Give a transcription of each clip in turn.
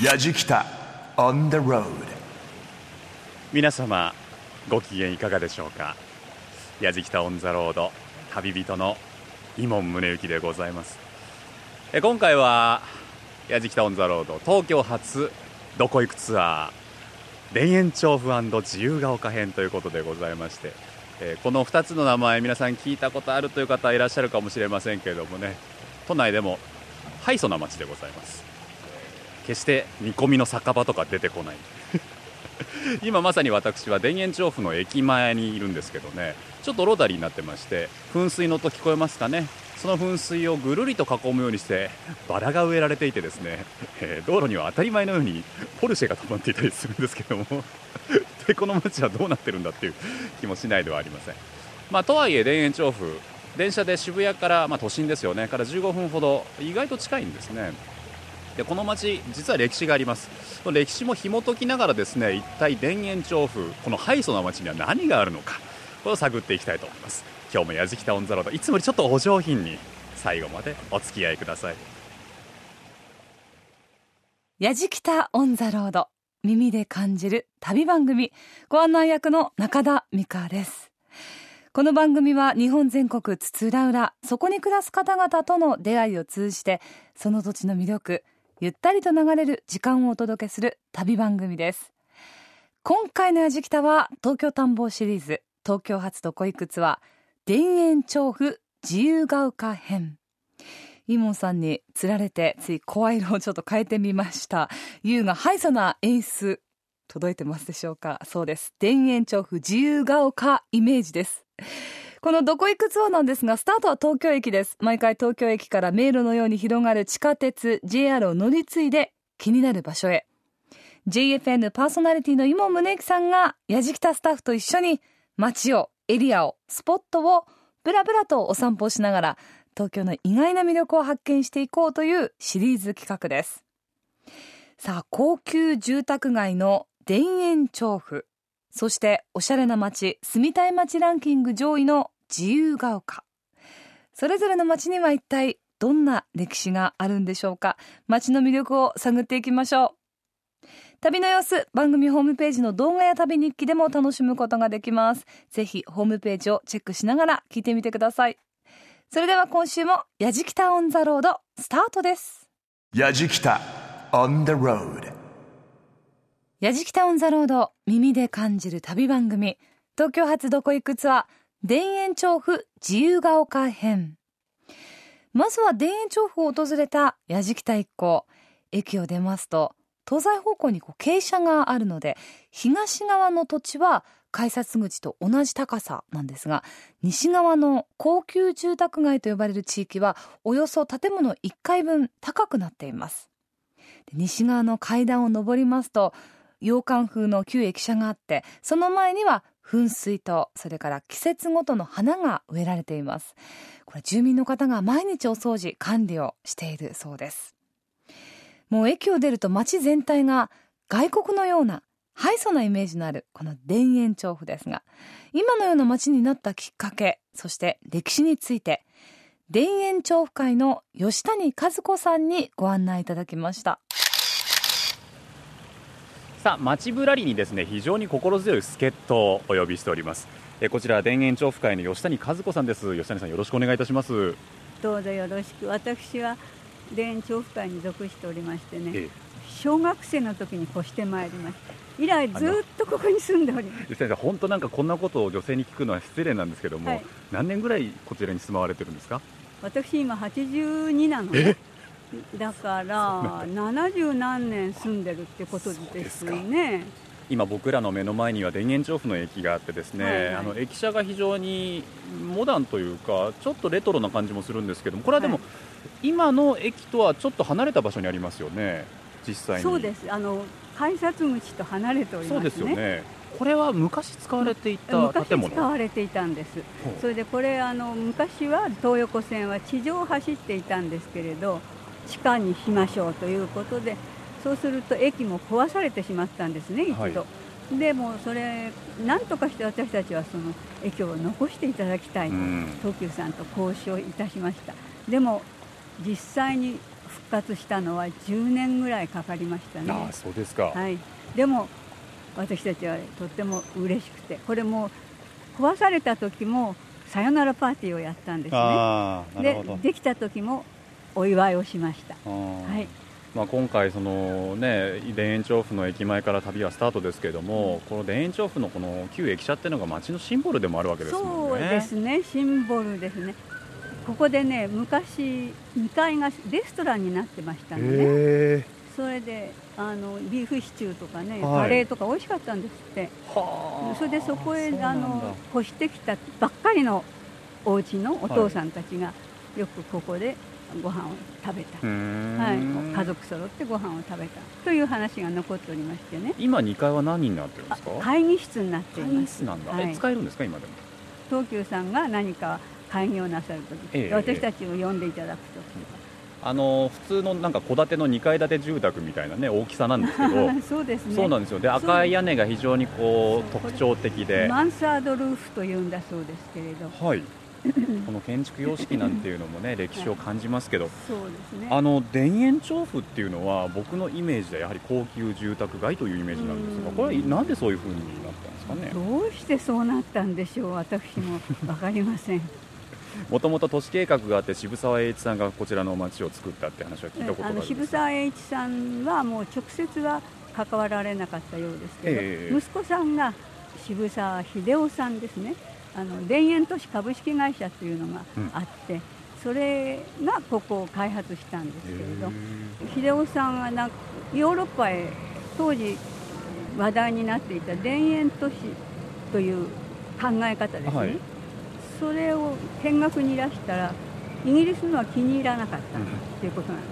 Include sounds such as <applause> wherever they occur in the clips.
やじきた on the road. 皆様ご機嫌いかがでしょうか？やじきたオンザロード旅人の伊門宗行でございます。え今回はやじきたオンザロード東京発どこ行くツアー田園調布自由が丘編ということでございましてえこの2つの名前皆さん聞いたことあるという方いらっしゃるかもしれませんけれどもね都内でもハイソな街でございます。決して煮込みの酒場とか出てこない。<laughs> 今まさに私は田園調布の駅前にいるんですけどね。ちょっとロータリーになってまして噴水の音聞こえますかね。その噴水をぐるりと囲むようにしてバラが植えられていてですね、えー道路には当たり前のようにポルシェが止まっていたりするんですけども。<laughs> でこの街はどうなってるんだっていう気もしないではありません、まあ、とはいえ田園調布電車で渋谷から、まあ、都心ですよね。から15分ほど意外と近いんですねでこの町実は歴史があります。歴史も紐解きながらですね一体田園調布このハイソな町には何があるのかこれを探っていきたいと思います。今日もやじきたオンザロードいつもよりちょっとお上品に最後までお付き合いください。やじきたオンザロード耳で感じる旅番組ご案内役の中田美香です。この番組は日本全国津々浦々そこに暮らす方々との出会いを通じてその土地の魅力ゆったりと流れる時間をお届けする旅番組です。今回のやじきたは東京探訪シリーズ東京発どこ行くツアー田園調布自由が丘編。イモンさんにつられてつい声色をちょっと変えてみました。優がハイソな演出届いてますでしょうか？そうです。田園調布自由が丘イメージです。このどこ行くツアーなんですがスタートは東京駅です。毎回東京駅から迷路のように広がる地下鉄 JR を乗り継いで気になる場所へ。JFN パーソナリティの今宗行さんがやじきたスタッフと一緒に街をエリアをスポットをブラブラとお散歩しながら東京の意外な魅力を発見していこうというシリーズ企画です。さあ高級住宅街の田園調布そしておしゃれな街住みたい街ランキング上位の自由が丘。それぞれの街には一体どんな歴史があるんでしょうか？街の魅力を探っていきましょう。旅の様子番組ホームページの動画や旅日記でも楽しむことができます。ぜひホームページをチェックしながら聞いてみてください。それでは今週もやじきたオンザロードスタートです。やじきた on the road やじきたオンザロード耳で感じる旅番組。東京発どこ行くツアー田園調布自由が丘編。まずは田園調布を訪れたやじきた一行。駅を出ますと東西方向にこう傾斜があるので東側の土地は改札口と同じ高さなんですが西側の高級住宅街と呼ばれる地域はおよそ建物1階分高くなっています。西側の階段を上りますと洋館風の旧駅舎があってその前には噴水とそれから季節ごとの花が植えられています。これ住民の方が毎日お掃除管理をしているそうです。もう駅を出ると街全体が外国のようなハイソなイメージのあるこの田園調布ですが今のような街になったきっかけそして歴史について田園調布会の吉谷和子さんにご案内いただきました。さあ街ぶらりにですね非常に心強い助っ人をお呼びしております。えこちら田園調布会の吉谷和子さんです。吉谷さんよろしくお願いいたします。どうぞよろしく。私は田園調布会に属しておりましてね、え小学生の時に越してまいりました以来ずっとここに住んでおります。え先生本当なんかこんなことを女性に聞くのは失礼なんですけども、はい。何年ぐらいこちらに住まわれてるんですか？私今82なのねだから <laughs> 70何年住んでるってことですね。今僕らの目の前には田園調布の駅があってですね、はいはい。あの駅舎が非常にモダンというかちょっとレトロな感じもするんですけどもこれはでも、はい。今の駅とはちょっと離れた場所にありますよね実際に。そうです。あの改札口と離れておりますね。そうですよね。これは昔使われていた昔建物？使われていたんです。それでこれあの昔は東横線は地上を走っていたんですけれど地下にしましょうということでそうすると駅も壊されてしまったんですね一度、はいでもそれなんとかして私たちはその駅を残していただきたいとうん。東急さんと交渉いたしました。でも実際に復活したのは10年ぐらいかかりましたね。ああそうですか、はい、でも私たちはとっても嬉しくてこれも壊された時もさよならパーティーをやったんですね。でできた時もお祝いをしました。はい。まあ、今回、そのね、田園調布の駅前から旅はスタートですけれども、この田園調布のこの旧駅舎っていうのが街のシンボルでもあるわけですもんね。そうですね。シンボルですね。ここでね昔2階がレストランになってましたのね。へそれであのビーフシチューとかね、はい。カレーとか美味しかったんですって。それでそこへあの越してきたばっかりのお家のお父さんたちがよくここでご飯を食べた、はい、家族揃ってご飯を食べた。という話が残っておりましてね。今、2階は何になってるんですか？会議室になってい会議ます室なんだ、はい。え使えるんですか、今でも？東急さんが何か会議をなさるとき、ええ私たちを呼んでいただくときあの普通のなんか戸建ての2階建て住宅みたいな、ね、大きさなんですけど。<laughs> そうですね。そうなんですよ。で赤い屋根が非常にこう特徴的で、マンサードルーフというんだそうですけれど。はい、<laughs> この建築様式なんていうのもね歴史を感じますけど、そうですね。あの田園調布っていうのは僕のイメージでやはり高級住宅街というイメージなんですがうん。これはなんでそういう風になったんですかね？どうしてそうなったんでしょう私も分かりません。<laughs> もともと都市計画があって渋沢栄一さんがこちらの町を作ったって話は聞いたことがあの渋沢栄一さんはもう直接は関わられなかったようですけど、ええ。息子さんが渋沢秀夫さんですねあの田園都市株式会社というのがあって、それがここを開発したんですけれど秀夫さんはなんかヨーロッパへ当時話題になっていた田園都市という考え方ですね、はい。それを見学にいらしたらイギリスのは気に入らなかったうんということなのね。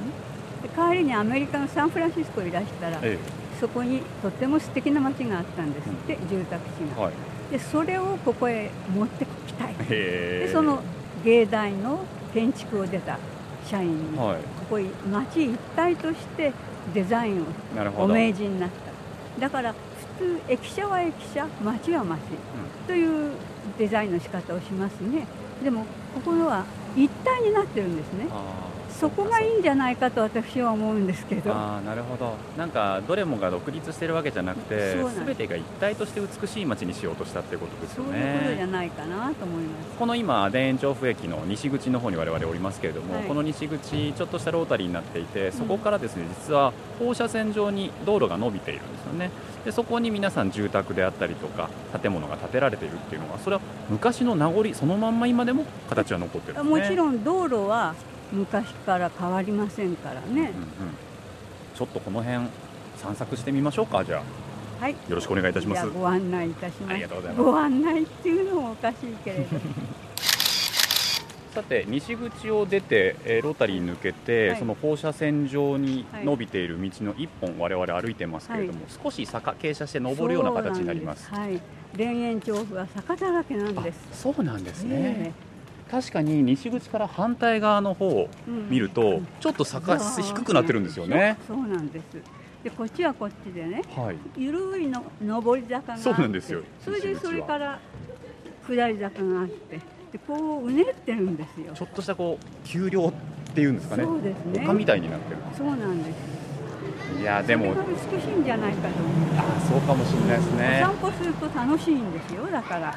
で帰りにアメリカのサンフランシスコにいらしたらえそこにとっても素敵な街があったんですって、住宅地が、えはいでそれをここへ持ってきたい。でその芸大の建築を出た社員に、はい。ここに街一体としてデザインをお命じになった。だから普通駅舎は駅舎街は街、というデザインの仕方をしますね。でもここのは一体になってるんですねそこがいいんじゃないかと私は思うんですけど。あーなるほど。なんかどれもが独立してるわけじゃなくてす。全てが一体として美しい街にしようとしたっていうことですよそういうことじゃねないかなと思います。この今田園調布駅の西口の方に我々おりますけれども、はい。この西口ちょっとしたロータリーになっていてそこからですね実は放射線上に道路が伸びているんですよね。でそこに皆さん住宅であったりとか建物が建てられているっていうのはそれは昔の名残そのまんま今でも形は残ってるんですね。もちろん道路は昔から変わりませんからね。うんうんちょっとこの辺散策してみましょうかじゃあ。はい。よろしくお願いいたします。ご案内いたします。ありがとうございます。ご案内っていうのもおかしいけれど <laughs> さて西口を出て、えーロータリー抜けて、はい。その放射線上にはい伸びている道の一本、我々歩いてますけれども、少し坂傾斜して登るような形になります。はい。田園調布は坂だらけなんです。あそうなんですね、え確かに西口から反対側の方を見ると、ちょっと坂低くなってるんですよね、そうなんです。でこっちはこっちでねはい、ゆるいの上り坂があってそうなんですよそれでそれから下り坂があってでこううねってるんですよ。ちょっとしたこう丘陵っていうんですかね。そうですね。丘みたいになってる。そうなんです。いやでも。美しいんじゃないかと思う。あそうかもしれないですおね。散歩すると楽しいんですよだから、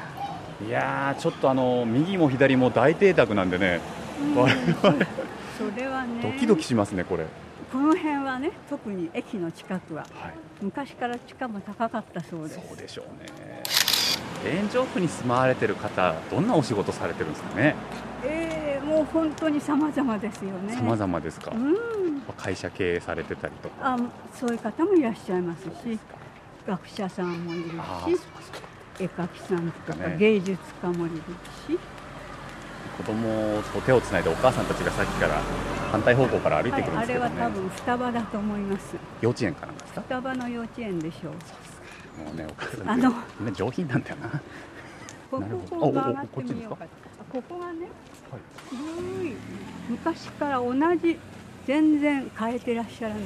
いやーちょっとあの右も左も大邸宅なんでね。うん。我それそれはね。ドキドキしますねこれ、この辺はね特に駅の近くは。はい。昔から地価も高かったそうです。そうでしょうね。田園調布に住まわれてる方どんなお仕事されてるんですかね。ええもう本当に様々ですよね。様々ですか、うん。会社経営されてたりとか。あそういう方もいらっしゃいますし学者さんもいるし絵描きさんとかね。芸術家もいるし。子供と手をつないでお母さんたちがさっきから反対方向から歩いてくるんあれですけどね、は多分双葉だと思います。幼稚園かなんですか？双葉の幼稚園でしょう。もうねお母さんあのね上品なんだよな。ここほど。あおおを曲がってみようか。あここがね古い。昔から同じ全然変えてらっしゃらない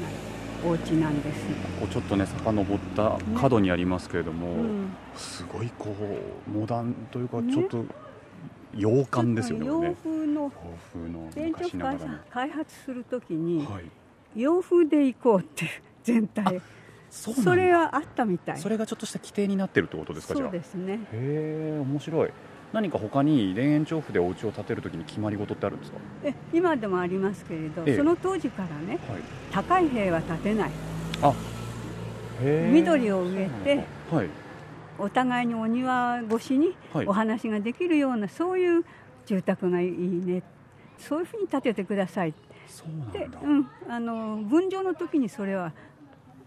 お家なんです、ここちょっとね遡った角にありますけれども、うん、すごいこうモダンというかねちょっと洋館ですよね洋ね。風の洋風の電昔直開ながらの。開発するときにはい。洋風で行こうって全体。そそれはあったみたい。それがちょっとした規定になってるってことですかじゃそあうですね。へえ面白い何か他に田園調布でお家を建てるときに決まり事ってあるんですか？え今でもありますけれど、ええ。その当時からねはい。高い塀は建てない。あ緑を植えてはい。お互いにお庭越しにはい。お話ができるような、そういう住宅がいいね。そういうふうに建ててください。そうなんだ、でうん、あの分譲の時にそれは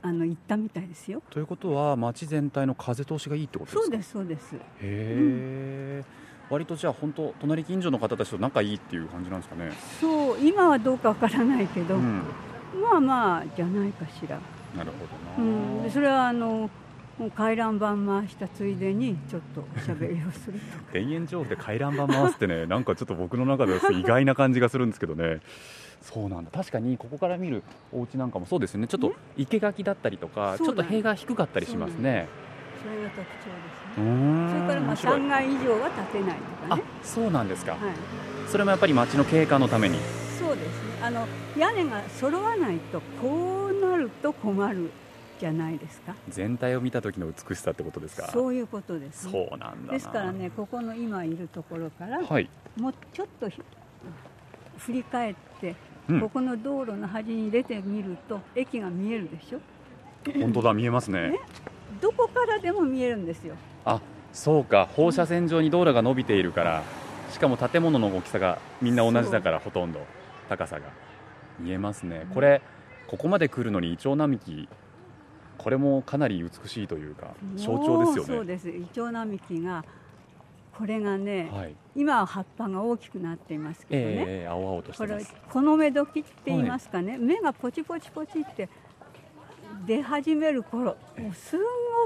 あの言ったみたいですよ。ということは町全体の風通しがいいってことですか？そうですそうです。へえ、割とじゃあ本当隣近所の方たちと仲いいっていう感じなんですかね？そう今はどうかわからないけど、うん。まあまあじゃないかしら、なるほうどな、ん、でそれはあのもう回覧板回したついでにちょっとおしゃべりをするとか。田園調布で回覧板回すってねなんかちょっと僕の中では意外な感じがするんですけどねそうなんだ。確かにここから見るお家なんかもそうですよね。ちょっと生垣だったりとか、ちょっと塀が低かったりしますね。それが特徴ですうねそれからまあ面白い。3階以上は建てないとかあねそうなんですか、はい。それもやっぱり町の景観のために。そうですね。あの屋根が揃わないとこうなると困るじゃないですか。全体を見た時の美しさってことですか。そういうことです、ね、そうなんだな。ですからねここの今いるところからはい、もうちょっとひ振り返って、うん。ここの道路の端に出てみると駅が見えるでしょ？本当だ見えますね。どこからでも見えるんですよ。あそうか。放射線状に道路が伸びているからしかも建物の大きさがみんな同じだからほとんど。高さが。見えますね。これここまで来るのにイチョウ並木。これもかなり美しいというか象徴ですよね。そうです。イチョウ並木がこれがね、はい。今は葉っぱが大きくなっていますけどね、ええ青々としてこれます。この芽時って言いますかね、芽がポチポチポチって出始める頃もうす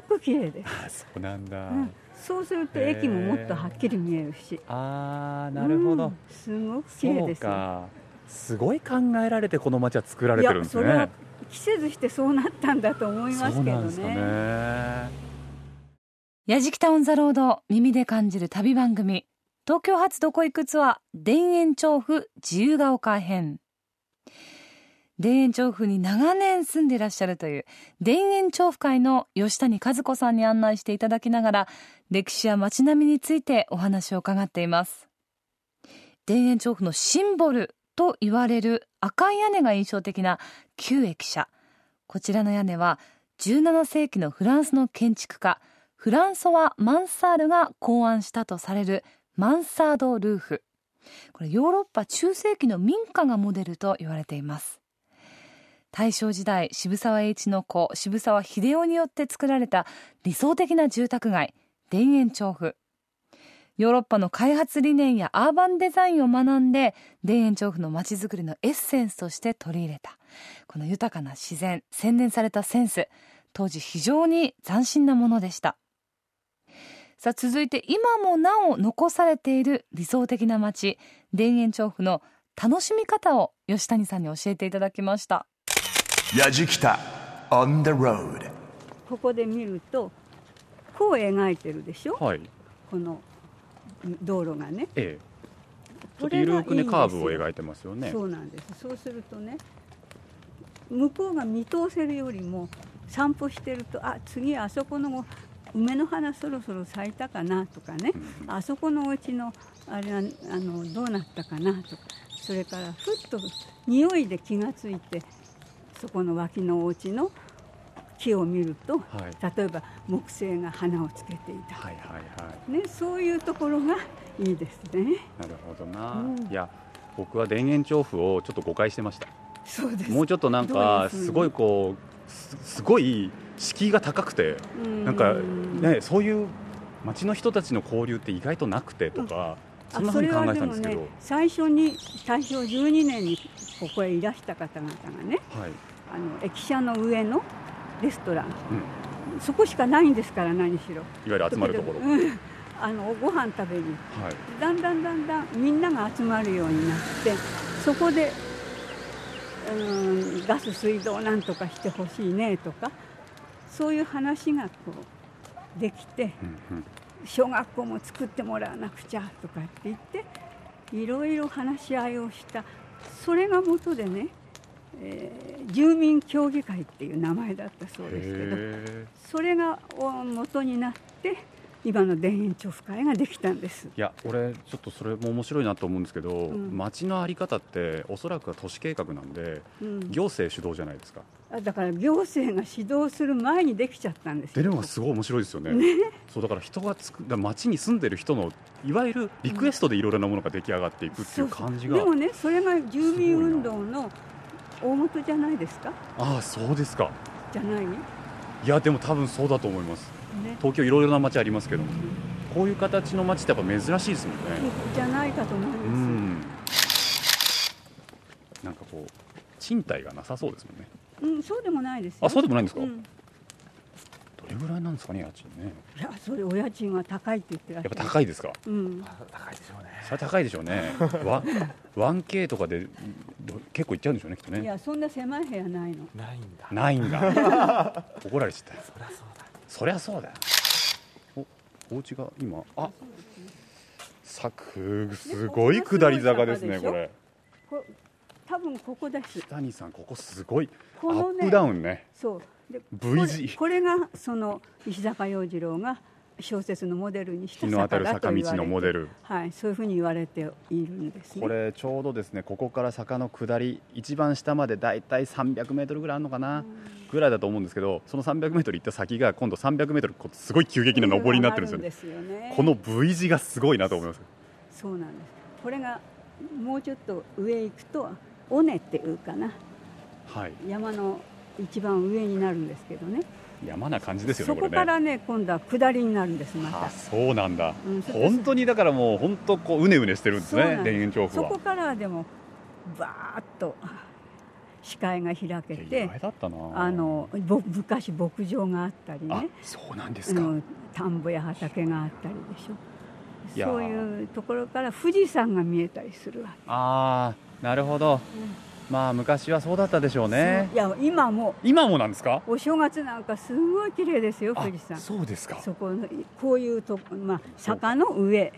ごく綺麗です、あそうなんだ、うん、そうするとへー駅ももっとはっきり見えるし。あーなるほど、うん。すごく綺麗ですよ。か。すごい考えられてこの町は作られてるんですね。いやそれは季節してそうなったんだと思いますそうけどなんですかね「ねやじきた on the road」耳で感じる旅番組。東京発どこ行くツアー田園調布自由が丘編。田園調布に長年住んでいらっしゃるという田園調布会の吉谷和子さんに案内していただきながら歴史や街並みについてお話を伺っています。田園調布のシンボルと言われる赤い屋根が印象的な旧駅舎。こちらの屋根は17世紀のフランスの建築家フランソワ・マンサールが考案したとされるマンサードルーフ。これヨーロッパ中世紀の民家がモデルと言われています。大正時代渋沢栄一の子渋沢秀夫によって作られた理想的な住宅街田園調布。ヨーロッパの開発理念やアーバンデザインを学んで田園調布の街づくりのエッセンスとして取り入れた。この豊かな自然洗練されたセンス当時非常に斬新なものでした。さあ続いて今もなお残されている理想的な街田園調布の楽しみ方を吉谷さんに教えていただきました。やじきた on the road ここで見るとこう描いてるでしょ？はい。この道路がね。ええ。ちょっとこれが緩くねカーブを描いてますよね。そうなんです。そうするとね向こうが見通せるよりも散歩してるとあ次あそこの梅の花そろそろ咲いたかなとかね。あそこのお家のあれはあのどうなったかなとか。それからふっと匂いで気がついてそこの脇のお家の木を見ると、はい。例えば木星が花をつけていた、はいはいはい。ね、そういうところがいいですね。なるほどな、うん。いや僕は田園調布をちょっと誤解してました。そうです。もうちょっとなんかすごいこうすすごい敷居が高くてなんかねそういう町の人たちの交流って意外となくてとか、そんなふうに考えてたんですけど、ね、最初に大正12年にここへいらした方々がねはい、あの駅舎の上のレストラン。うん、そこしかないんですから何しろ。いわゆる集まるところ、うん。あのご飯食べに。はい、だんだんだんだんみんなが集まるようになってそこでうんガス水道なんとかしてほしいねとかそういう話がこうできてうんうん。小学校も作ってもらわなくちゃとかって言っていろいろ話し合いをした。それが元でね、えー、住民協議会っていう名前だったそうですけどそれが元になって今の田園調布会ができたんです。いや俺ちょっとそれも面白いなと思うんですけど、うん、町の在り方っておそらくは都市計画なんで、うん、行政主導じゃないですか。だから行政が指導する前にできちゃったんですよ。でもすごい面白いですよね、ね、そうだから人がつくだ町に住んでる人のいわゆるリクエストでいろいろなものが出来上がっていくっていう感じが、うん、でもねそれが住民運動の大元じゃないですか？ああそうですか。じゃない？いやでも多分そうだと思います。ね、東京いろいろな街ありますけども、こういう形の街ってやっぱ珍しいですもんね。じゃないかと思います、うん、なんかこう賃貸がなさそうですもんね。うんそうでもないですあそうでもないんですか、うん、どれぐらいなんですかね家賃ね。いやそれお家賃は高いって言ってらっしゃる。やっぱ高いですか？うん。高いでしょうね。それ高いでしょうね。<laughs> 1K とかで結構いっちゃうんでしょうねきっとね。いやそんな狭い部屋ないの。ないんだ。ないんだ。<laughs> 怒られちゃった。そりゃそうだ。そりゃそうだよ。おお家が今あさくすごい下り坂ですねこれ。多分ここです。谷さんここすごいアップダウンね。そう。で V 字これがその石坂洋次郎が小説のモデルにした日の当たる坂道のモデル。はいそういうふうに言われているんです、ね、これちょうどですねここから坂の下り一番下までだいたい300メートルぐらいあるのかな、ぐらいだと思うんですけどその300メートル行った先が今度300メートルすごい急激な上りになってるんですよね、ね、この V 字がすごいなと思います。そうなんです。これがもうちょっと上行くと尾根っていうかな、はい、山の一番上になるんですけどね。山な感じですよねそこからね、ね、今度は下りになるんですまた。そうなんだ、うん、本当にだからもう本当こううねうねしてるんですね田園調布は。そこからでもバーッと視界が開けてあの昔牧場があったりね。そうなんですか、田んぼや畑があったりでしょ。そういうところから富士山が見えたりするわけ。ああなるほど、うんまあ昔はそうだったでしょうね。いや今も。今もなんですか？お正月なんかすごい綺麗ですよ富士山そうですか。そここういうとまあ坂の上。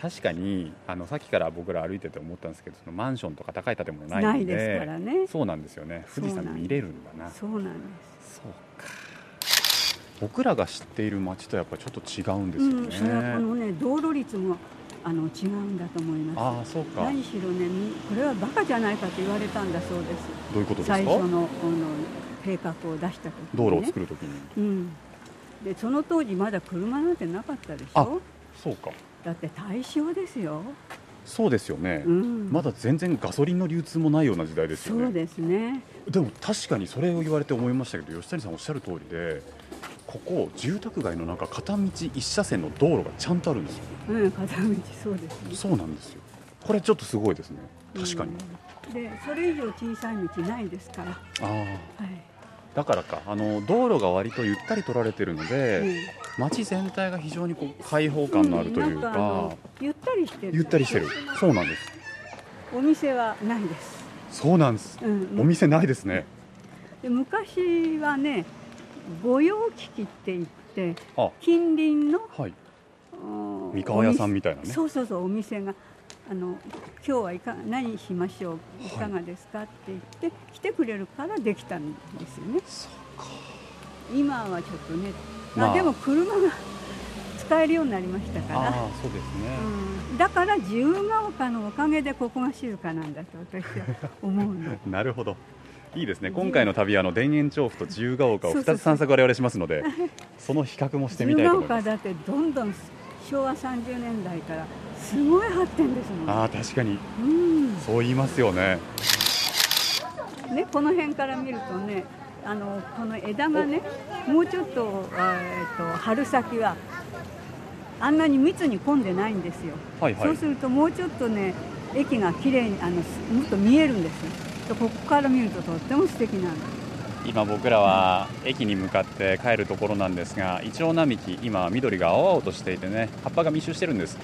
確かにあのさっきから僕ら歩いてて思ったんですけどそのマンションとか高い建物ないないですからね。そうなんですよね。富士山見れるんだな。そうなんです。そうか。僕らが知っている街とやっぱりちょっっと違うんですよね、うん、のね道路率もあの違うんだと思います。あそうか。何しろね、これはバカじゃないかと言われたんだそうです。どういうことですか？最初のあの計画を出した時、ね、道路を作る時に。うん。でその当時まだ車なんてなかったでしょ？そうか。だって大正ですよ。そうですよね、うん、まだ全然ガソリンの流通もないような時代ですよね。そうですねでも確かにそれを言われて思いましたけど吉谷さんおっしゃる通りでここ住宅街の中片道一車線の道路がちゃんとあるんですよ、うん、片道そうですね。そうなんですよ。これちょっとすごいですね。確かに、うん、でそれ以上小さい道ないですから。ああ、はい、だからかあの道路が割とゆったり取られてるので、うん、街全体が非常にこう開放感のあるというか。うんか、ゆったりしてる。ゆったりしてる。そうなんです。お店はないです。そうなんです、うん、お店ないですね。で昔はね御用聞きって言って近隣の、はい、三河屋さんみたいなね。そうそうそうお店があの今日はいか何しましょういかがですかって言って来てくれるからできたんですよね。今はちょっとね、まあ、でも車が <laughs> 使えるようになりましたから。あそうですね、うん、だから自由が丘のおかげでここが静かなんだと私は思うの。<laughs> なるほどいいですね。今回の旅はの田園調布と自由が丘を2つ散策我々しますのでその比較もしてみたいと思います。だってどんどん昭和30年代からすごい発展ですもんああ確かに、うん、そう言いますよね。ねこの辺から見るとねあのこの枝がねもうちょっと,、えーと、春先はあんなに密に混んでないんですよ、はいはい、そうするともうちょっとね駅が綺麗にあのもっと見えるんですよここから見るととっても素敵なんです今僕らは駅に向かって帰るところなんですがイチョウ並木今緑が青々としていてね葉っぱが密集してるんです。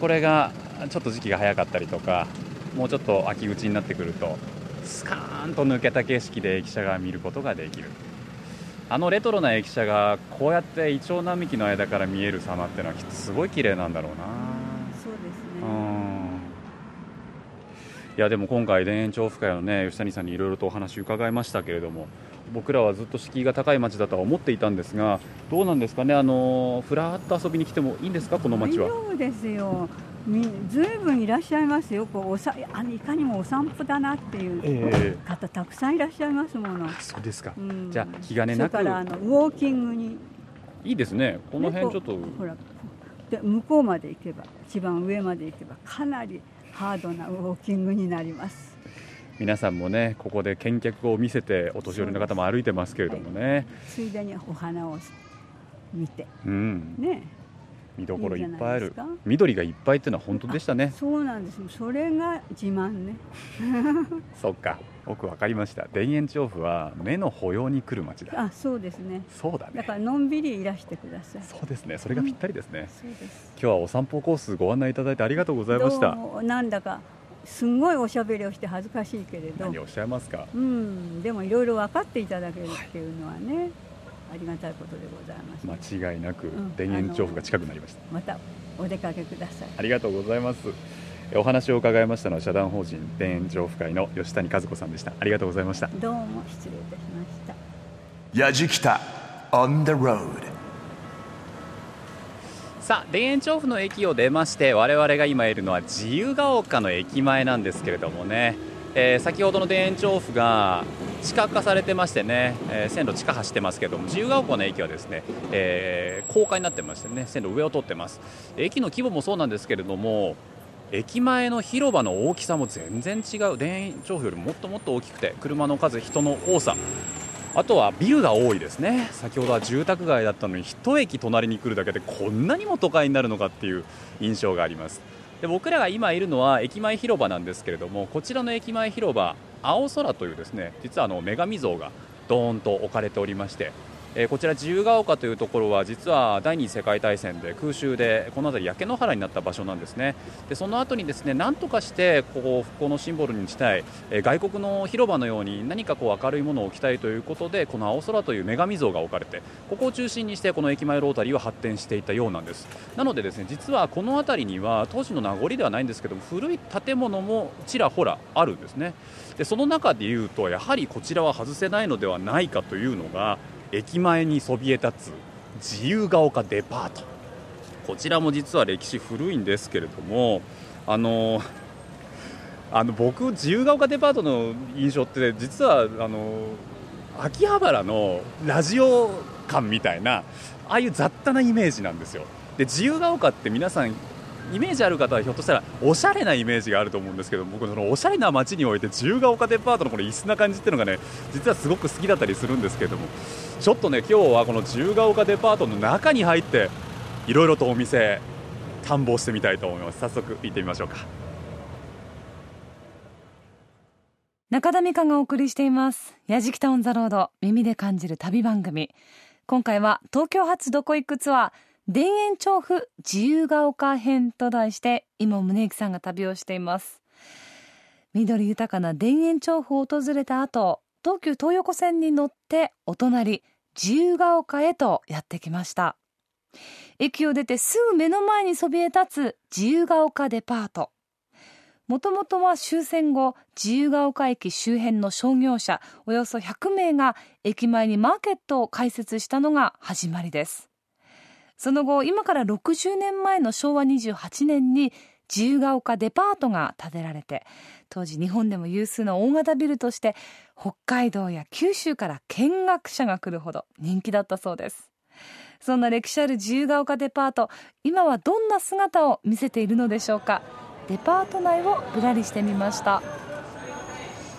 これがちょっと時期が早かったりとかもうちょっと秋口になってくるとスカーンと抜けた景色で駅舎が見ることができる。あのレトロな駅舎がこうやってイチョウ並木の間から見える様っていうのはきっとすごい綺麗なんだろうなそうですね、うんいやでも今回田園調布会のね吉谷さんにいろいろとお話伺いましたけれども僕らはずっと敷居が高い街だとは思っていたんですがどうなんですかねあのふらっと遊びに来てもいいんですかこの街は？大丈夫ですよ。みずいぶんいらっしゃいますよ。こうおさあのいかにもお散歩だなっていうえ方たくさんいらっしゃいますもの、えそうですか、うん。じゃあ気兼ねなく。それからあのウォーキングに。いいですね。この辺ちょっと。ねほらで向こうまで行けば一番上まで行けばかなりハードなウォーキングになります。皆さんもねここで見客を見せてお年寄りの方も歩いてますけれどもね、ついでにお花を見て。うん。ね。見どころいっぱいある。緑がいっぱいっていうのは本当でしたね。そうなんです。それが自慢ね。<laughs> そっか僕分かりました。田園調布は目の保養に来る街だ。あそうですね。そうだね。だからのんびりいらしてください。そうですね。それがぴったりですね、そうです。今日はお散歩コースご案内いただいてありがとうございました。どうもなんだかすんごいおしゃべりをして恥ずかしいけれど。何をおっしゃいますか？うんでもいろいろ分かっていただけるっていうのはね、ありがたいことでございます、間違いなくん田園調布が近くなりました、またお出かけください。ありがとうございます。えお話を伺いましたのは社団法人田園調布会の吉谷和子さんでした。ありがとうございました。どうも失礼いたしました。やじきた on the road さあ田園調布の駅を出まして我々が今いるのは自由が丘の駅前なんですけれどもね、えー先ほどの田園調布が地下化されてましてね、えー線路地下走ってますけども自由が丘の駅はですね、えー高架になってましてね線路上を通ってます。駅の規模もそうなんですけれども駅前の広場の大きさも全然違う。田園調布よりもっともっと大きくて車の数人の多さ。あとはビルが多いですね、先ほどは住宅街だったのに、一駅隣に来るだけでこんなにも都会になるのかっていう印象があります。で僕らが今いるのは駅前広場なんですけれども、こちらの駅前広場、青空というですね実はあの女神像がドーンと置かれておりまして、えーこちら自由が丘というところは実は第二次世界大戦で空襲でこの辺り焼け野原になった場所なんですね。でその後にですね何とかしてここを復興のシンボルにしたい、えー外国の広場のように何かこう明るいものを置きたいということでこの青空という女神像が置かれてここを中心にしてこの駅前ロータリーは発展していたようなんです。なのでですね実はこの辺りには当時の名残ではないんですけど古い建物もちらほらあるんですね。でその中でいうとやはりこちらは外せないのではないかというのが駅前にそびえ立つ自由が丘デパート。こちらも実は歴史古いんですけれどもあのあの僕自由が丘デパートの印象って実はあの秋葉原のラジオ館みたいなああいう雑多なイメージなんですよ。で自由が丘って皆さんイメージある方はひょっとしたらおしゃれなイメージがあると思うんですけど僕そのおしゃれな街において自由が丘デパートのこの異質な感じっていうのがね実はすごく好きだったりするんですけれどもちょっとね今日はこの自由が丘デパートの中に入っていろいろとお店探訪してみたいと思います。早速行ってみましょうか。中田美香がお送りしています「やじきた on the road 耳で感じる旅番組」今回は東京発どこ行くツアー田園調布自由が丘編と題して今宗行さんが旅をしています。緑豊かな田園調布を訪れた後東急東横線に乗ってお隣自由が丘へとやってきました。駅を出てすぐ目の前にそびえ立つ自由が丘デパート。もともとは終戦後自由が丘駅周辺の商業者およそ100名が駅前にマーケットを開設したのが始まりです。その後今から60年前の昭和28年に自由が丘デパートが建てられて当時日本でも有数の大型ビルとして北海道や九州から見学者が来るほど人気だったそうです。そんな歴史ある自由が丘デパート今はどんな姿を見せているのでしょうか。デパート内をぶらりしてみました。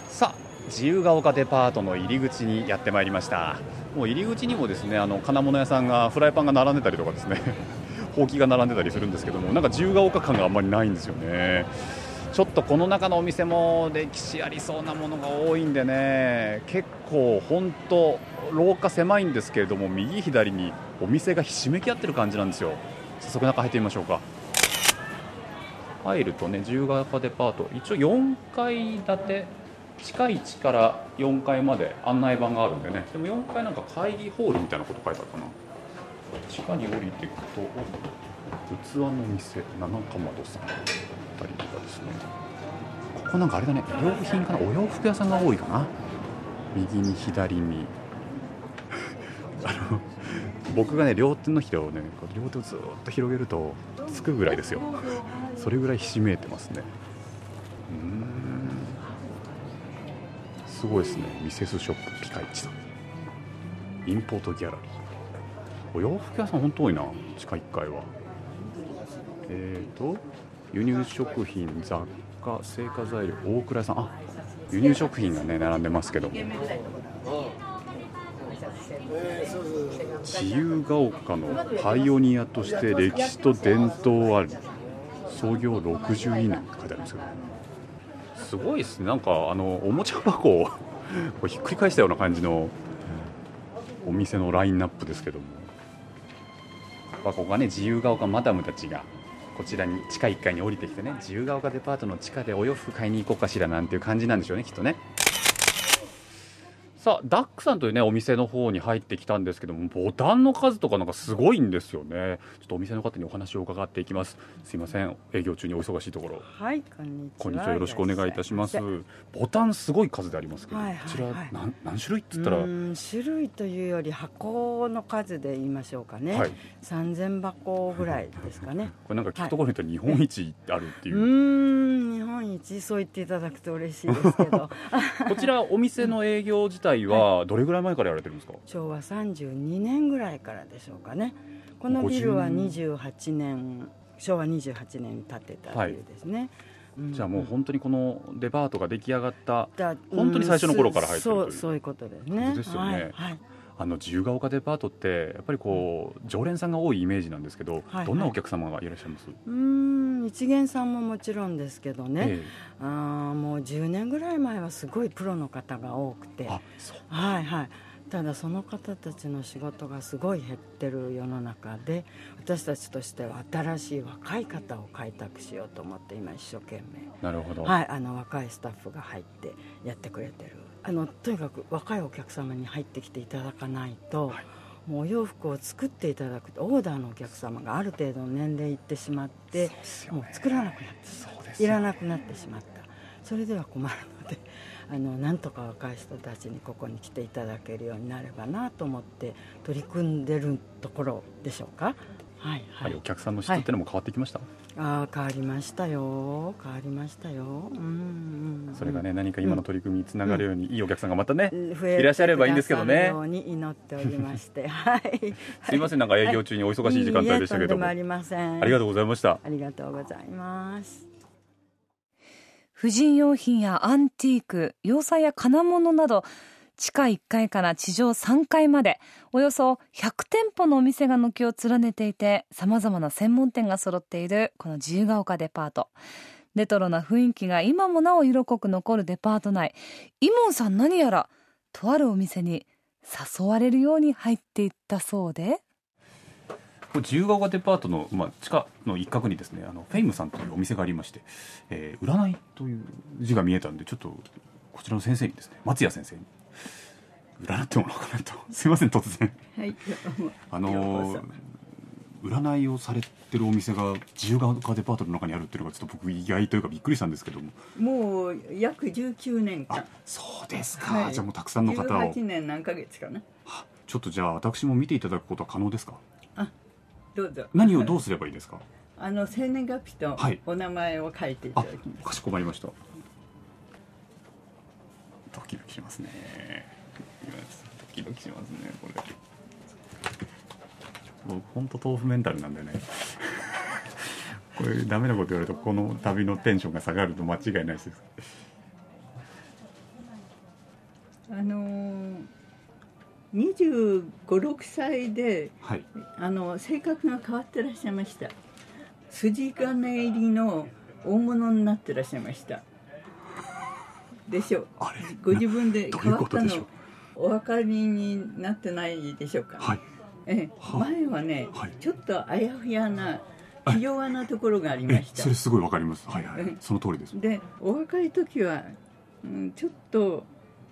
さあ自由が丘デパートの入り口にやってまいりました。もう入り口にもですねあの金物屋さんがフライパンが並んでたりとかですね <laughs> ほうきが並んでたりするんですけどもなんか自由が丘感があんまりないんですよね。ちょっとこの中のお店も歴史ありそうなものが多いんでね結構本当廊下狭いんですけれども右左にお店がひしめき合ってる感じなんですよ。早速中入ってみましょうか。入るとね自由が丘デパート。一応4階建て地下1から4階まで案内板があるんでね。でも4階なんか会議ホールみたいなこと書いてあったな。地下に降りていくと器の店七かまどさんあたりとかですね。ここなんかあれだね。洋品かな。お洋服屋さんが多いかな。右に左に。<laughs> あの僕がね両手のひらをね両手をずっと広げるとつくぐらいですよ。それぐらいひしめいてますね。うん。すごいですね。ミセスショップピカイチさん。インポートギャラリー。お洋服屋さん本当多いな地下1階は。えーと輸入食品雑貨製菓材料大倉屋さん。あ輸入食品がね並んでますけども。自由が丘のパイオニアとして歴史と伝統ある創業62年って書いてあるんですけど。すごいですね。なんかあのおもちゃ箱をこれひっくり返したような感じのお店のラインナップですけども、ここがね自由が丘マダムたちがこちらに地下1階に降りてきてね自由が丘デパートの地下でお洋服買いに行こうかしらなんていう感じなんでしょうねきっとね。さあダックさんというねお店の方に入ってきたんですけどもボタンの数とかなんかすごいんですよね。ちょっとお店の方にお話を伺っていきます。すいません。営業中にお忙しいところ。はい、こんにちは。こんにちは。よろしくお願いいたします。ボタンすごい数でありますけど、はいはいこちらはい何何種類っつませったら？種類というより箱の数で言いましょうかね。はい。三千箱ぐらいですかね。これなんか聞くところによって日本一あるっていう。う、ーん、日本一そう言っていただくと嬉しいですけど、<laughs> こちらお店の営業自体はどれぐらい前からやられてるんですか、昭和三十二年ぐらいからでしょうかね。このビルは二十八年、昭和二十八年に建てたビルですね。ん。じゃあもう本当にこのデパートが出来上がっただ本当に最初の頃から入ってるという。そうそういうことですね。ですよね。はいはいあの自由が丘デパートってやっぱりこう常連さんが多いイメージなんですけど、はいどんなお客様がいらっしゃいます、うーん一元さんももちろんですけどね、えあーもう10年ぐらい前はすごいプロの方が多くて。はいはいただその方たちの仕事がすごい減ってる世の中で私たちとしては新しい若い方を開拓しようと思って今一生懸命。なるほど、はい、あの若いスタッフが入ってやってくれてる。あのとにかく若いお客様に入ってきていただかないと、はい。もうお洋服を作っていただくとオーダーのお客様がある程度の年齢いってしまってね。もう作らなくなってしまった。いそうですよらなくなってしまった。それでは困るのであのなんとか若い人たちにここに来ていただけるようになればなと思って取り組んでるところでしょうか。はいははいい、お客さんの質っていうのも変わってきました、ああ変わりましたよ。変わりましたよ。うんうんうん。それがね何か今の取り組みにつながるように、いいお客さんがまたね、増えいらっしゃればいいんですけどね。ように祈っておりまして。は <laughs> いすいませんなんか営業中にお忙しい時間帯でしたけどありません。ありがとうございました。ありがとうございます婦人用品やアンティーク洋裁や金物など地下1階から地上3階までおよそ100店舗のお店が軒を連ねていてさまざまな専門店が揃っているこの自由が丘デパート。レトロな雰囲気が今もなお色濃く残るデパート内。イモンさん何やらとあるお店に誘われるように入っていったそうで。これ自由が丘デパートの、まあ、地下の一角にですねあのフェイムさんというお店がありまして、えー占いという字が見えたんでちょっとこちらの先生にですね松谷先生に占ってもらおうかなと。<laughs> すいません突然。はい、<laughs> あのー占いをされてるお店が自由が丘デパートの中にあるっていうのがちょっと僕意外というかびっくりしたんですけども。もう約19年あ間そうですか、はい。じゃあもうたくさんの方を。18年何ヶ月かな。あちょっとじゃあ私も見ていただくことは可能ですか？どうぞ。何をどうすればいいですか？あの生年月日とはい。お名前を書いていたあだきます、かしこまりました。ドキドキしますね。ドキドキしますねこれ。僕本当豆腐メンタルなんでね。<laughs> これダメなこと言われるとこの旅のテンションが下がると間違いないです。あのー、25、6歳ではい。あの性格が変わってらっしゃいました。筋金入りの大物になってらっしゃいました。でしょう。あれ？ご自分で変わったのお分かりになってないでしょうか、はい。え前はね、はい。ちょっとあやふやなひ弱なところがありまえした。それすごいわかります。はいはい。え。その通りです。でお若い時はうん、ちょっと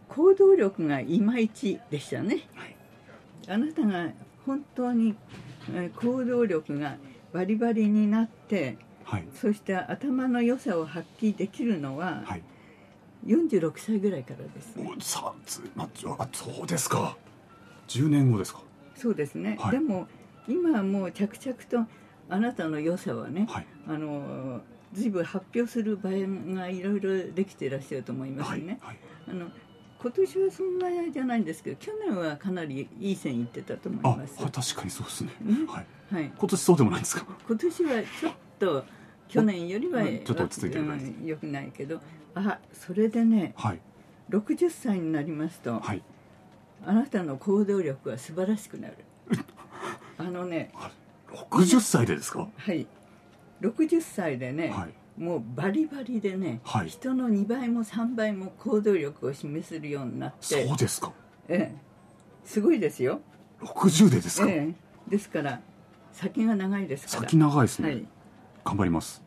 行動力がいまいちでしたね、あなたが本当にえー行動力がバリバリになってはい。そして頭の良さを発揮できるのははい。46歳ぐらいからですね。おさつまあそうですか。10年後ですか。そうですね、はい。でも今はもう着々とあなたの良さはね、はい。あの随分発表する場合がいろいろできていらっしゃると思いますはい。ね、はい。あの今年はそんなじゃないんですけど去年はかなりいい線いってたと思あいます。はい確かにそうですね。ねはい。はい、今年そうでもないんですか？今年はちょっと去年よりはうんちょっと落ち着いてる感じ。うん良くないけどあそれでねはい。60歳になりますと、はい。あなたの行動力は素晴らしくなる。<laughs> あのね60歳でですか？はい。60歳でね、はいもうバリバリでね、はい。人の2倍も3倍も行動力を示せるようになって。そうですか。ええ、すごいですよ、60でですか。ええ、ですから先が長いですから。先長いですね、はい。頑張ります。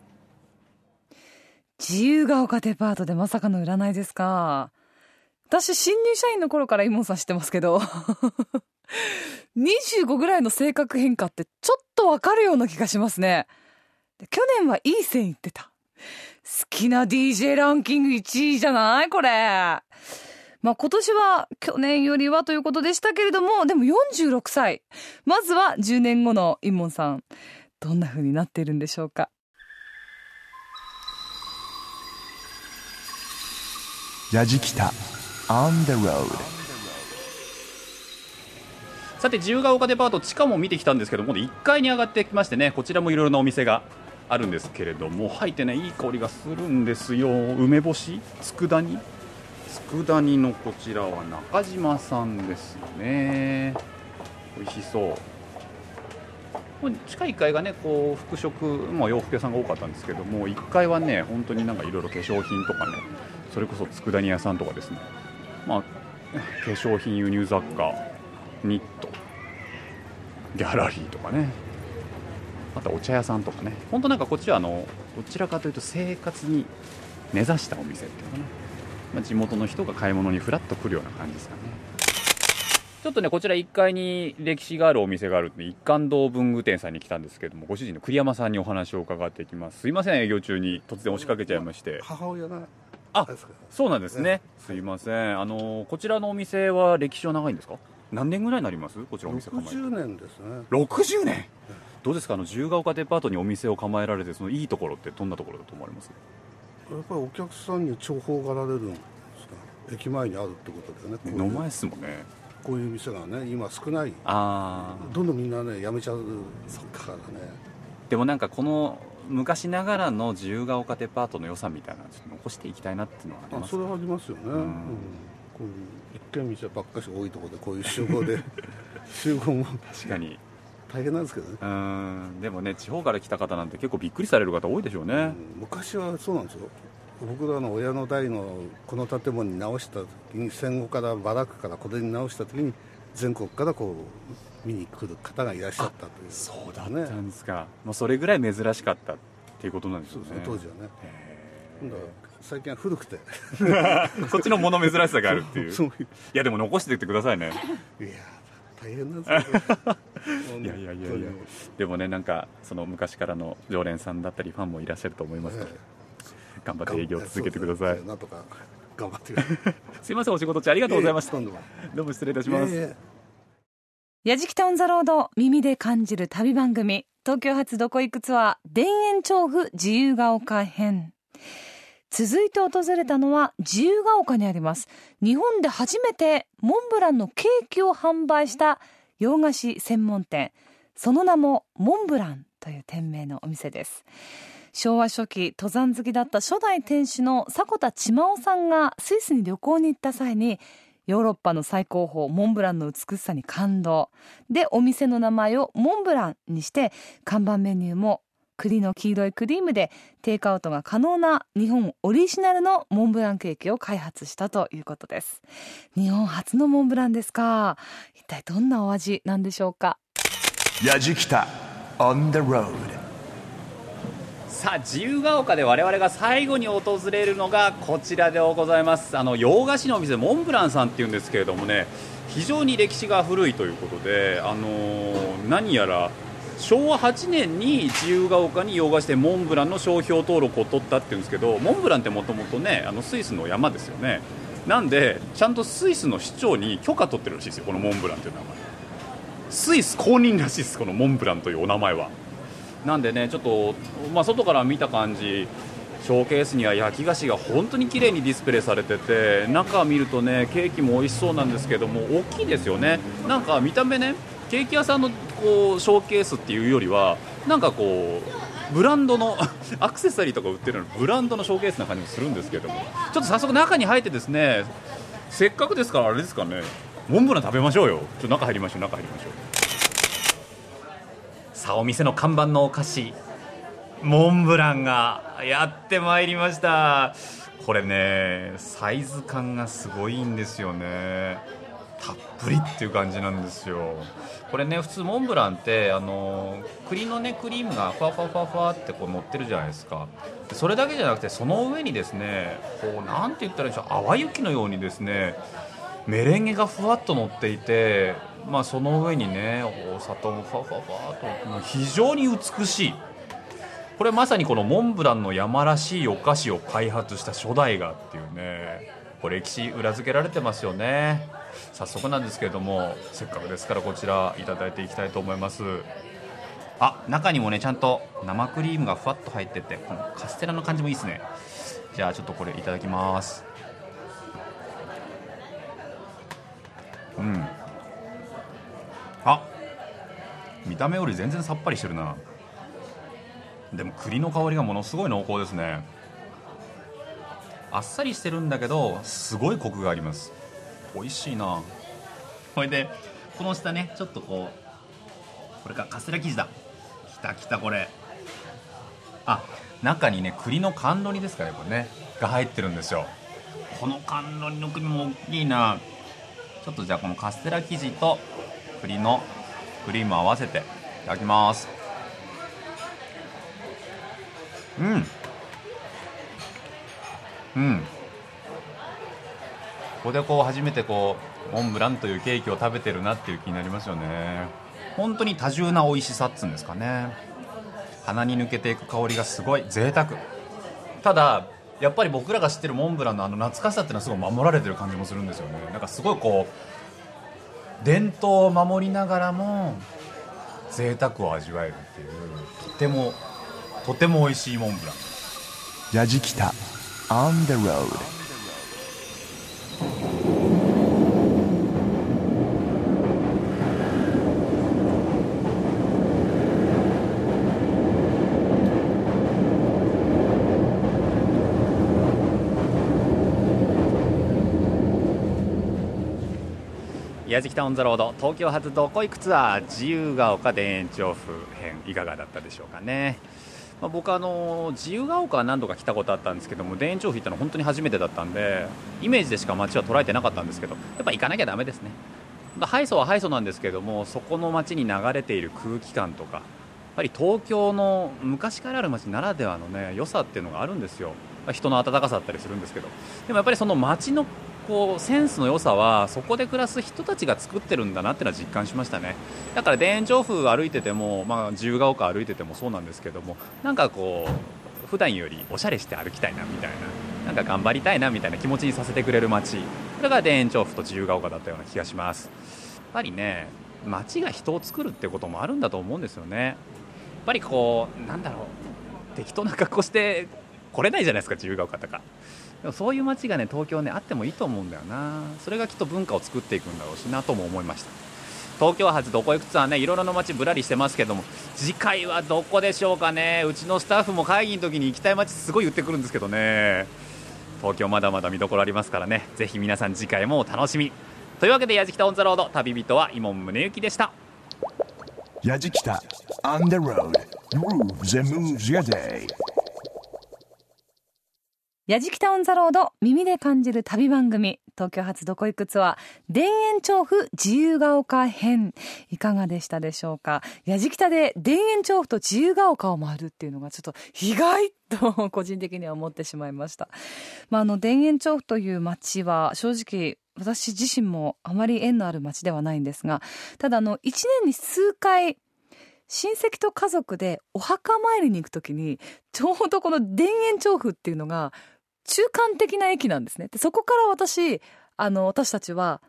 自由が丘デパートでまさかの占いですか。私、新入社員の頃からイモンさん知ってますけど、<laughs> 25ぐらいの性格変化ってちょっとわかるような気がしますね。で去年はいい線いってた。好きな DJ ランキング1位じゃない？これ。まあ今年は去年よりはということでしたけれども、でも46歳。まずは10年後のイモンさん。どんな風になっているんでしょうか？ラジキタ On the road さて自由が丘デパート地下も見てきたんですけども1階に上がってきましてねこちらもいろいろなお店があるんですけれども入ってねいい香りがするんですよ。梅干し？佃煮？佃煮のこちらは中島さんですよね。美味しそう。これ地下1階がねこう服飾、まあ、洋服屋さんが多かったんですけども1階はね本当になんかいろいろ化粧品とかねそれこそ佃煮屋さんとかですね。まあ化粧品輸入雑貨ニットギャラリーとかね。あとお茶屋さんとかね。本当なんかこっちはあのどちらかというと生活に根ざしたお店っていうのかな、まあ、地元の人が買い物にフラッと来るような感じですかね。ちょっとねこちら1階に歴史があるお店があるんで一貫堂文具店さんに来たんですけどもご主人の栗山さんにお話を伺っていきます。すいません営業中に突然押しかけちゃいまして。母親があそうなんですね。すいません。あのこちらのお店は歴史は長いんですか？何年ぐらいになります？こちらお店構えて。60年ですね。60年？どうですか？あの自由が丘デパートにお店を構えられてそのいいところってどんなところだと思われます？やっぱりお客さんに重宝がられるんですか？駅前にあるってことでね。こういう目の前っすもんね。こういう店がね今少ない。ああどんどんみんなね辞めちゃうからね。でもなんかこの昔ながらの自由が丘デパートの良さみたいな残していきたいなっていうのはありますあそれはありますよね、うん。ん。こういう一軒店ばっかし多いところでこういう集合で。<laughs> 集合も。確かに大変なんですけどね、うん。でもね地方から来た方なんて結構びっくりされる方多いでしょうね、うん。昔はそうなんですよ。僕らの親の代のこの建物に直した時に戦後からバラックからこれに直した時に全国からこう見に来る方がいらっしゃったという。そうだっねたんですか、もうそれぐらい珍しかったっていうことなんですよね。当時はね。今度は最近は古くて。<laughs> こっちのもの珍しさがあるっていう。<laughs> いやでも残してってくださいね。いや大変なんですけどいやいやいやいや。でもねなんかその昔からの常連さんだったりファンもいらっしゃると思いますので、頑張って営業を続けてください。なんとか頑張ってください。すいませんお仕事中ありがとうございました、ええ今度はどうも失礼いたします、いやいややじきたオンザロード耳で感じる旅番組東京発どこ行くツアー田園調布自由が丘編続いて訪れたのは自由が丘にあります。日本で初めてモンブランのケーキを販売した洋菓子専門店。その名もモンブランという店名のお店です。昭和初期登山好きだった初代店主の迫田千真夫さんがスイスに旅行に行った際にヨーロッパの最高峰モンブランの美しさに感動。でお店の名前をモンブランにして看板メニューも栗の黄色いクリームでテイクアウトが可能な日本オリジナルのモンブランケーキを開発したということです。日本初のモンブランですか？一体どんなお味なんでしょうか？ラジキタ On the road さあ自由が丘で我々が最後に訪れるのがこちらでございます。あの洋菓子のお店モンブランさんっていうんですけれどもね非常に歴史が古いということで、あのー何やら昭和8年に自由が丘に洋菓子店モンブランの商標登録を取ったっていうんですけどモンブランってもともとねあのスイスの山ですよね。なんでちゃんとスイスの市長に許可取ってるらしいですよこのモンブランという名前。スイス公認らしいですこのモンブランというお名前は。なんでねちょっと、まあ、外から見た感じショーケースには焼き菓子が本当に綺麗にディスプレイされてて中見るとねケーキも美味しそうなんですけども大きいですよね。なんか見た目ねケーキ屋さんのこうショーケースっていうよりはなんかこうブランドの <laughs> アクセサリーとか売ってるのブランドのショーケースな感じもするんですけどもちょっと早速中に入ってですねせっかくですからあれですかねモンブラン食べましょうよ。ちょっと中入りましょう中入りましょう。さあお店の看板のお菓子モンブランがやってまいりました。これねサイズ感がすごいんですよね。たっぷりっていう感じなんですよ。これね普通モンブランってあの栗のねクリームがふわふわふわふわってこう乗ってるじゃないですか。それだけじゃなくてその上にですねこうなんて言ったらいいんでしょう淡雪のようにですねメレンゲがふわっと乗っていて、まあ、その上にねお砂糖もふわふわふわっと非常に美しい。これまさにこのモンブランの山らしいお菓子を開発した初代がっていうねこれ歴史裏付けられてますよね。早速なんですけれどもせっかくですからこちらいただいていきたいと思います。あ中にもねちゃんと生クリームがふわっと入っててこのカステラの感じもいいですね。じゃあちょっとこれいただきます。うん。あ見た目より全然さっぱりしてるな。でも栗の香りがものすごい濃厚ですね。あっさりしてるんだけどすごいコクがあります。美味しいな。これでこの下ねちょっとこうこれかカステラ生地だ。きたきたこれ。あ中にね栗の甘露煮ですかねこれね。が入ってるんですよ。この甘露煮の栗も大きいな。ちょっとじゃあこのカステラ生地と栗のクリーム合わせていただきます。うん。うん。ここでこう初めてこうモンブランというケーキを食べてるなっていう気になりますよね。本当に多重な美味しさっつうんですかね。鼻に抜けていく香りがすごい。贅沢。ただやっぱり僕らが知ってるモンブランのあの懐かしさっていうのはすごい守られてる感じもするんですよね。なんかすごいこう伝統を守りながらも贅沢を味わえるっていう。とてもとても美味しいモンブラン。ラジキタ On the road. 矢敷タウンザロード東京発どこ行くツアー自由が丘田園調布編いかがだったでしょうかね、まあ、僕はあの自由が丘は何度か来たことあったんですけども田園調布行ったの本当に初めてだったんでイメージでしか街は捉えてなかったんですけどやっぱ行かなきゃだめですね。ハイソはハイソなんですけどもそこの街に流れている空気感とかやっぱり東京の昔からある街ならではのね良さっていうのがあるんですよ。人の温かさだったりするんですけど。でもやっぱりその街のこうセンスの良さはそこで暮らす人たちが作ってるんだなっていうのは実感しましたね。だから田園調布歩いてても、まあ、自由が丘歩いててもそうなんですけどもなんかこう普段よりおしゃれして歩きたいなみたいななんか頑張りたいなみたいな気持ちにさせてくれる街。これが田園調布と自由が丘だったような気がします。やっぱりね街が人を作るってこともあるんだと思うんですよね。やっぱりこうなんだろう適当な格好して来れないじゃないですか自由が丘とか。でもそういう街がね東京ねあってもいいと思うんだよな。それがきっと文化を作っていくんだろうしなとも思いました。東京発どこ行くツアーねいろいろな街ぶらりしてますけども次回はどこでしょうかね。うちのスタッフも会議の時に行きたい街すごい言ってくるんですけどね。東京まだまだ見どころありますからね。ぜひ皆さん次回もお楽しみ。というわけで「やじきた on the road」旅人は井門宗之でした。ヤジキタ On the road. Grooves and moves your day. やじきた on the road 耳で感じる旅番組東京発どこ行くツアー田園調布自由が丘編。いかがでしたでしょうか？やじきたで田園調布と自由が丘を回るっていうのがちょっと意外と個人的には思ってしまいました、まあ、あの田園調布という街は正直私自身もあまり縁のある街ではないんですがただあの1年に数回親戚と家族でお墓参りに行くときにちょうどこの田園調布っていうのが中間的な駅なんですね。でそこから私、あの、私たちは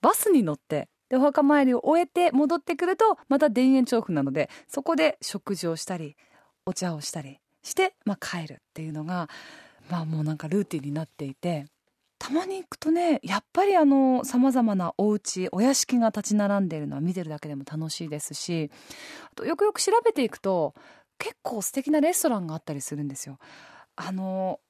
バスに乗って、で、お墓参りを終えて戻ってくると、また田園調布なので、そこで食事をしたり、お茶をしたりして、まあ帰るっていうのが、まあもうなんかルーティンになっていて、たまに行くとね、やっぱりあの、様々なお家、お屋敷が立ち並んでいるのは見てるだけでも楽しいですし、あとよくよく調べていくと、結構素敵なレストランがあったりするんですよ。あの、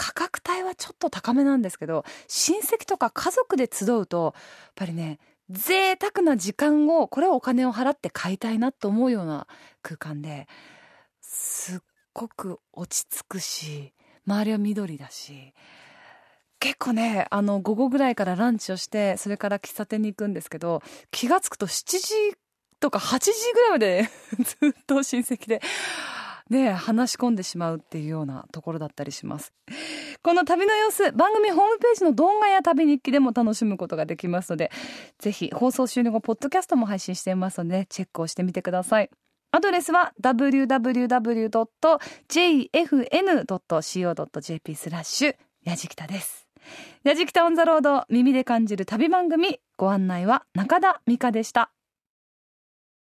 価格帯はちょっと高めなんですけど親戚とか家族で集うとやっぱりね贅沢な時間をこれをお金を払って買いたいなと思うような空間ですっごく落ち着くし周りは緑だし結構ねあの午後ぐらいからランチをしてそれから喫茶店に行くんですけど気が付くと7時とか8時ぐらいまで <laughs> ずっと親戚でね、話し込んでしまうっていうようなところだったりします。この旅の様子、番組ホームページの動画や旅日記でも楽しむことができますので、ぜひ放送終了後、ポッドキャストも配信していますので、チェックをしてみてください。アドレスは www.jfn.co.jp スラッシュやじきたです。やじきたオンザロード耳で感じる旅番組ご案内は中田美香でした。